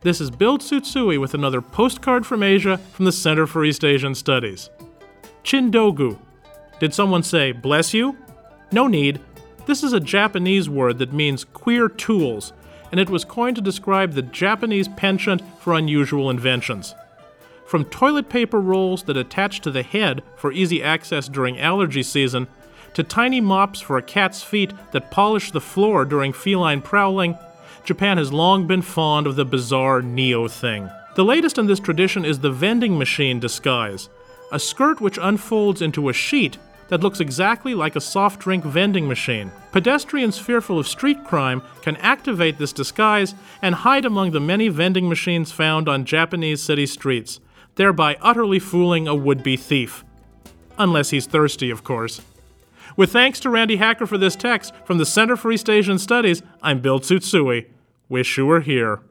This is Bill Tsutsui with another postcard from Asia from the Center for East Asian Studies. Chindogu. Did someone say, bless you? No need. This is a Japanese word that means queer tools, and it was coined to describe the Japanese penchant for unusual inventions. From toilet paper rolls that attach to the head for easy access during allergy season, to tiny mops for a cat's feet that polish the floor during feline prowling, Japan has long been fond of the bizarre neo thing. The latest in this tradition is the vending machine disguise, a skirt which unfolds into a sheet that looks exactly like a soft drink vending machine. Pedestrians fearful of street crime can activate this disguise and hide among the many vending machines found on Japanese city streets, thereby utterly fooling a would be thief. Unless he's thirsty, of course. With thanks to Randi Hacker for this text from the Center for East Asian Studies, I'm Bill Tsutsui. Wish you were here.